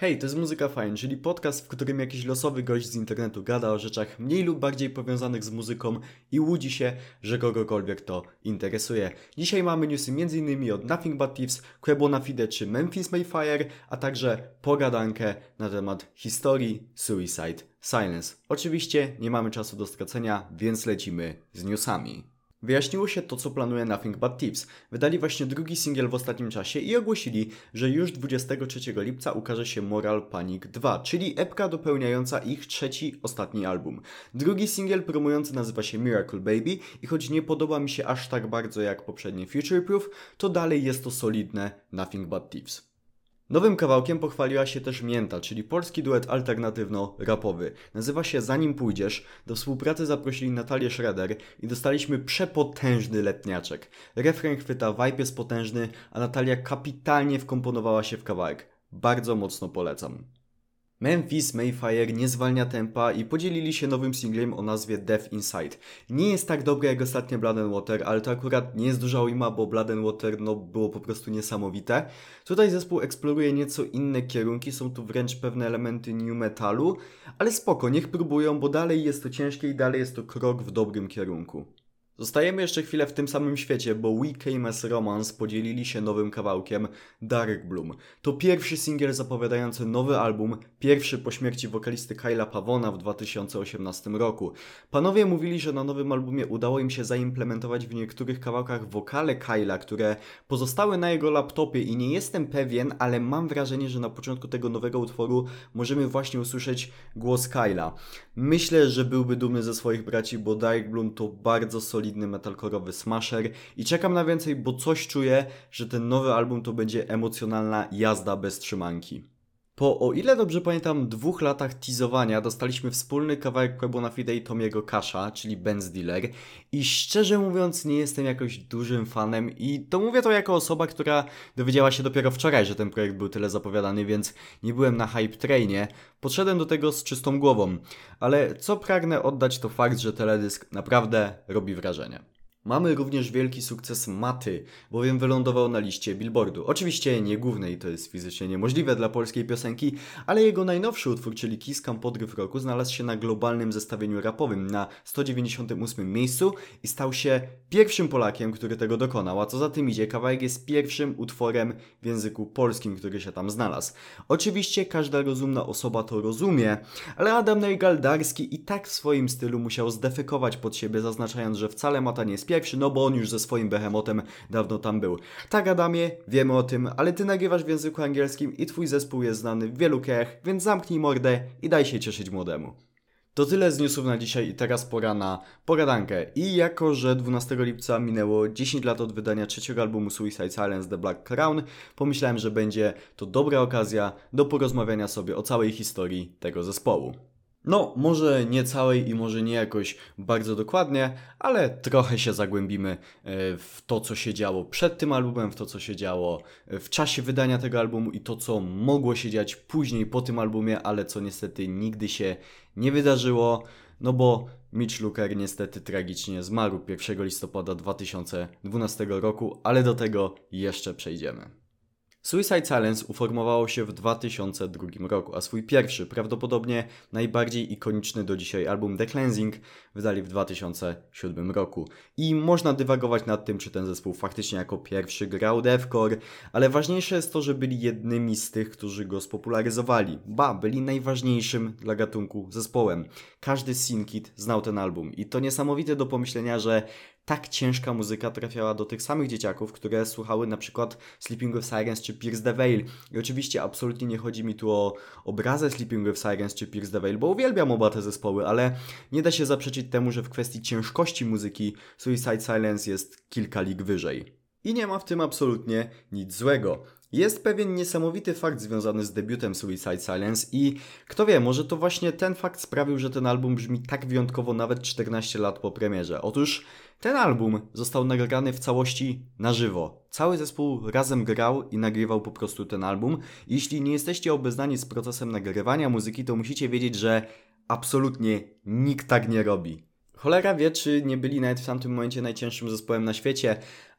Hej, to jest Muzyka Fajn, czyli podcast, w którym jakiś losowy gość z internetu gada o rzeczach mniej lub bardziej powiązanych z muzyką i łudzi się, że kogokolwiek to interesuje. Dzisiaj mamy newsy m.in. od Nothing But Thieves, Quebona Fide czy Memphis Mayfire, a także pogadankę na temat historii Suicide Silence. Oczywiście nie mamy czasu do stracenia, więc lecimy z newsami. Wyjaśniło się to, co planuje Nothing But Thieves. Wydali właśnie drugi singiel w ostatnim czasie i ogłosili, że już 23 lipca ukaże się Moral Panic 2, czyli epka dopełniająca ich trzeci, ostatni album. Drugi singiel promujący nazywa się Miracle Baby i choć nie podoba mi się aż tak bardzo jak poprzednie Future Proof, to dalej jest to solidne Nothing But Thieves. Nowym kawałkiem pochwaliła się też Mięta, czyli polski duet alternatywno-rapowy. Nazywa się Zanim pójdziesz. Do współpracy zaprosili Natalię Schroeder i dostaliśmy przepotężny letniaczek. Refren chwyta, vibe jest potężny, a Natalia kapitalnie wkomponowała się w kawałek. Bardzo mocno polecam. Memphis Mayfire nie zwalnia tempa i podzielili się nowym singlem o nazwie Death Inside. Nie jest tak dobry jak ostatnie Blood Water, ale to akurat nie jest duża ujma, bo Blood Water no, było po prostu niesamowite. Tutaj zespół eksploruje nieco inne kierunki, są tu wręcz pewne elementy new metalu, ale spoko, niech próbują, bo dalej jest to ciężkie i dalej jest to krok w dobrym kierunku. Zostajemy jeszcze chwilę w tym samym świecie, bo We Came As Romance podzielili się nowym kawałkiem Dark Bloom. To pierwszy singiel zapowiadający nowy album, pierwszy po śmierci wokalisty Kyla Pawona w 2018 roku. Panowie mówili, że na nowym albumie udało im się zaimplementować w niektórych kawałkach wokale Kyla, które pozostały na jego laptopie i nie jestem pewien, ale mam wrażenie, że na początku tego nowego utworu możemy właśnie usłyszeć głos Kyla. Myślę, że byłby dumny ze swoich braci, bo Dark Bloom to bardzo solidny solidny metalkorowy smasher i czekam na więcej, bo coś czuję, że ten nowy album to będzie emocjonalna jazda bez trzymanki. Po, o ile dobrze pamiętam, dwóch latach teasowania dostaliśmy wspólny kawałek Quebona Fide i Tomiego Kasha, czyli Benz Dealer i szczerze mówiąc nie jestem jakoś dużym fanem i to mówię to jako osoba, która dowiedziała się dopiero wczoraj, że ten projekt był tyle zapowiadany, więc nie byłem na hype trainie. Podszedłem do tego z czystą głową, ale co pragnę oddać to fakt, że teledysk naprawdę robi wrażenie. Mamy również wielki sukces Maty, bowiem wylądował na liście Billboardu. Oczywiście nie głównej, to jest fizycznie niemożliwe dla polskiej piosenki, ale jego najnowszy utwór, czyli Kiss Cam Roku, znalazł się na globalnym zestawieniu rapowym na 198 miejscu i stał się pierwszym Polakiem, który tego dokonał, a co za tym idzie, kawałek jest pierwszym utworem w języku polskim, który się tam znalazł. Oczywiście każda rozumna osoba to rozumie, ale Adam Nejgaldarski i tak w swoim stylu musiał zdefekować pod siebie, zaznaczając, że wcale Mata nie jest pierwszy, no bo on już ze swoim behemotem dawno tam był. Tak, Adamie, wiemy o tym, ale ty nagrywasz w języku angielskim i twój zespół jest znany w wielu krajach, więc zamknij mordę i daj się cieszyć młodemu. To tyle z newsów na dzisiaj i teraz pora na pogadankę. I jako, że 12 lipca minęło 10 lat od wydania trzeciego albumu Suicide Silence The Black Crown, pomyślałem, że będzie to dobra okazja do porozmawiania sobie o całej historii tego zespołu. No, może nie całej i może nie jakoś bardzo dokładnie, ale trochę się zagłębimy e, w to, co się działo przed tym albumem, w to, co się działo e, w czasie wydania tego albumu i to, co mogło się dziać później po tym albumie, ale co niestety nigdy się nie wydarzyło, no bo Mitch Luker niestety tragicznie zmarł 1 listopada 2012 roku, ale do tego jeszcze przejdziemy. Suicide Silence uformowało się w 2002 roku, a swój pierwszy, prawdopodobnie najbardziej ikoniczny do dzisiaj album The Cleansing wydali w 2007 roku. I można dywagować nad tym, czy ten zespół faktycznie jako pierwszy grał deathcore, ale ważniejsze jest to, że byli jednymi z tych, którzy go spopularyzowali. Ba, byli najważniejszym dla gatunku zespołem. Każdy Sinkit znał ten album i to niesamowite do pomyślenia, że tak ciężka muzyka trafiała do tych samych dzieciaków, które słuchały na przykład Sleeping with Sirens czy Pierce the Veil. I oczywiście absolutnie nie chodzi mi tu o obrazę Sleeping with Sirens czy Pierce the Veil, bo uwielbiam oba te zespoły, ale nie da się zaprzeczyć temu, że w kwestii ciężkości muzyki Suicide Silence jest kilka lig wyżej. I nie ma w tym absolutnie nic złego. Jest pewien niesamowity fakt związany z debiutem Suicide Silence i kto wie, może to właśnie ten fakt sprawił, że ten album brzmi tak wyjątkowo nawet 14 lat po premierze. Otóż ten album został nagrany w całości na żywo. Cały zespół razem grał i nagrywał po prostu ten album. Jeśli nie jesteście obeznani z procesem nagrywania muzyki, to musicie wiedzieć, że absolutnie nikt tak nie robi. Cholera wie, czy nie byli nawet w tamtym momencie najcięższym zespołem na świecie,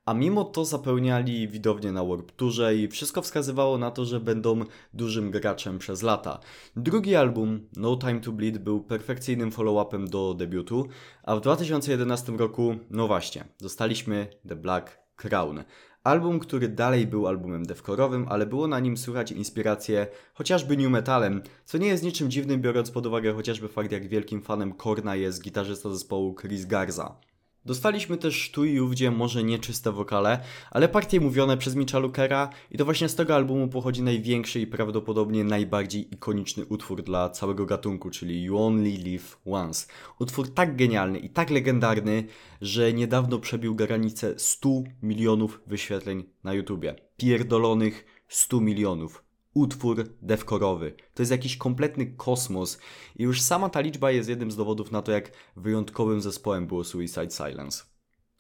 a mimo to zapełniali widownię na Warp Tourze i wszystko wskazywało na to, że będą dużym graczem przez lata. Drugi album, No Time to Bleed, był perfekcyjnym follow-upem do debiutu, a w 2011 roku, no właśnie, dostaliśmy The Black Crown. Album, który dalej był albumem devcorowym, ale było na nim słychać inspirację chociażby new metalem, co nie jest niczym dziwnym biorąc pod uwagę chociażby fakt jak wielkim fanem Korna jest gitarzysta zespołu Chris Garza. Dostaliśmy też tu i ówdzie może nieczyste wokale, ale partie mówione przez Mitcha Lookera i to właśnie z tego albumu pochodzi największy i prawdopodobnie najbardziej ikoniczny utwór dla całego gatunku, czyli You Only Live Once. Utwór tak genialny i tak legendarny, że niedawno przebił granicę 100 milionów wyświetleń na YouTubie. Pierdolonych 100 milionów utwór devkorowy. To jest jakiś kompletny kosmos i już sama ta liczba jest jednym z dowodów na to, jak wyjątkowym zespołem było Suicide Silence.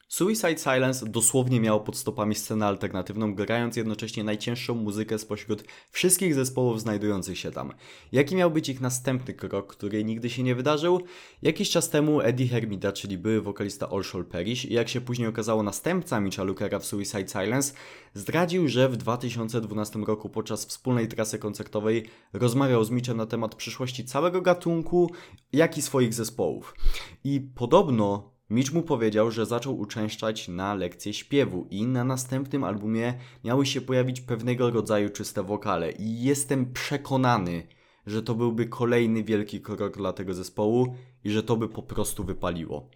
Suicide Silence dosłownie miało pod stopami scenę alternatywną, grając jednocześnie najcięższą muzykę spośród wszystkich zespołów znajdujących się tam. Jaki miał być ich następny krok, który nigdy się nie wydarzył? Jakiś czas temu Eddie Hermida, czyli były wokalista All Shall Perish i jak się później okazało następca Mitcha Lookera w Suicide Silence, zdradził, że w 2012 roku podczas wspólnej trasy koncertowej rozmawiał z Mitchem na temat przyszłości całego gatunku, jak i swoich zespołów. I podobno Mitch mu powiedział, że zaczął uczęszczać na lekcje śpiewu i na następnym albumie miały się pojawić pewnego rodzaju czyste wokale i jestem przekonany, że to byłby kolejny wielki krok dla tego zespołu i że to by po prostu wypaliło.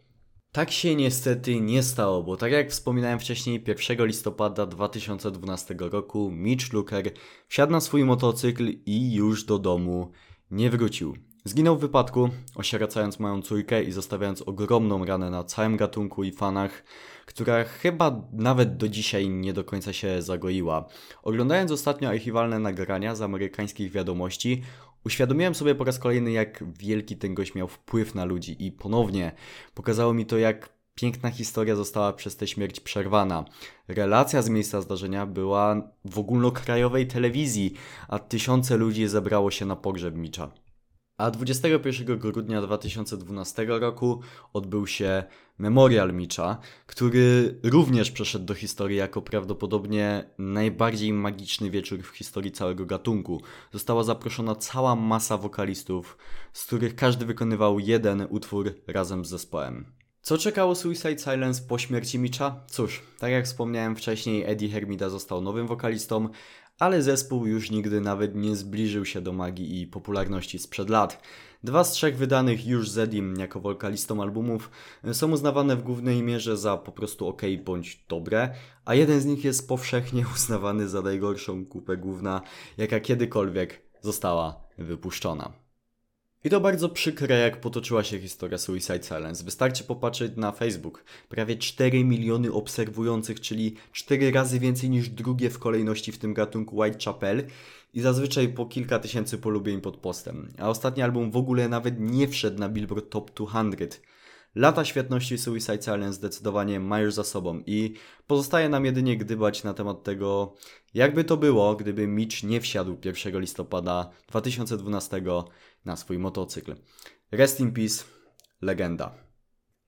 Tak się niestety nie stało, bo tak jak wspominałem wcześniej, 1 listopada 2012 roku Mitch Luker wsiadł na swój motocykl i już do domu nie wrócił. Zginął w wypadku, osieracając moją córkę i zostawiając ogromną ranę na całym gatunku i fanach, która chyba nawet do dzisiaj nie do końca się zagoiła. Oglądając ostatnio archiwalne nagrania z amerykańskich wiadomości, uświadomiłem sobie po raz kolejny, jak wielki ten gość miał wpływ na ludzi i ponownie pokazało mi to, jak piękna historia została przez tę śmierć przerwana. Relacja z miejsca zdarzenia była w ogólnokrajowej telewizji, a tysiące ludzi zebrało się na pogrzeb Micza. A 21 grudnia 2012 roku odbył się Memorial Micza, który również przeszedł do historii jako prawdopodobnie najbardziej magiczny wieczór w historii całego gatunku. Została zaproszona cała masa wokalistów, z których każdy wykonywał jeden utwór razem z zespołem. Co czekało Suicide Silence po śmierci Micza? Cóż, tak jak wspomniałem wcześniej, Eddie Hermida został nowym wokalistą, ale zespół już nigdy nawet nie zbliżył się do magii i popularności sprzed lat. Dwa z trzech wydanych już Zedim jako wokalistą albumów są uznawane w głównej mierze za po prostu ok bądź dobre, a jeden z nich jest powszechnie uznawany za najgorszą kupę główna, jaka kiedykolwiek została wypuszczona. I to bardzo przykre, jak potoczyła się historia Suicide Silence. Wystarczy popatrzeć na Facebook. Prawie 4 miliony obserwujących, czyli 4 razy więcej niż drugie w kolejności w tym gatunku Whitechapel i zazwyczaj po kilka tysięcy polubień pod postem. A ostatni album w ogóle nawet nie wszedł na Billboard Top 200. Lata świetności Suicide Silence zdecydowanie ma już za sobą i pozostaje nam jedynie gdybać na temat tego, jakby to było, gdyby Mitch nie wsiadł 1 listopada 2012 na swój motocykl. Rest in peace, legenda.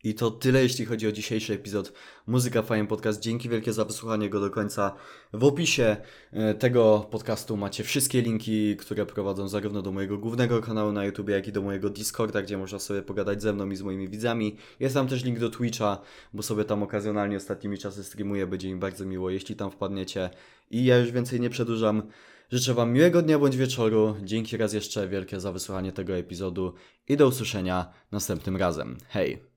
I to tyle, jeśli chodzi o dzisiejszy epizod Muzyka Fajny Podcast. Dzięki wielkie za wysłuchanie go do końca. W opisie e, tego podcastu macie wszystkie linki, które prowadzą zarówno do mojego głównego kanału na YouTube, jak i do mojego Discorda, gdzie można sobie pogadać ze mną i z moimi widzami. Jest tam też link do Twitcha, bo sobie tam okazjonalnie ostatnimi czasy streamuję. Będzie mi bardzo miło, jeśli tam wpadniecie. I ja już więcej nie przedłużam. Życzę Wam miłego dnia bądź wieczoru. Dzięki raz jeszcze wielkie za wysłuchanie tego epizodu i do usłyszenia następnym razem. Hej!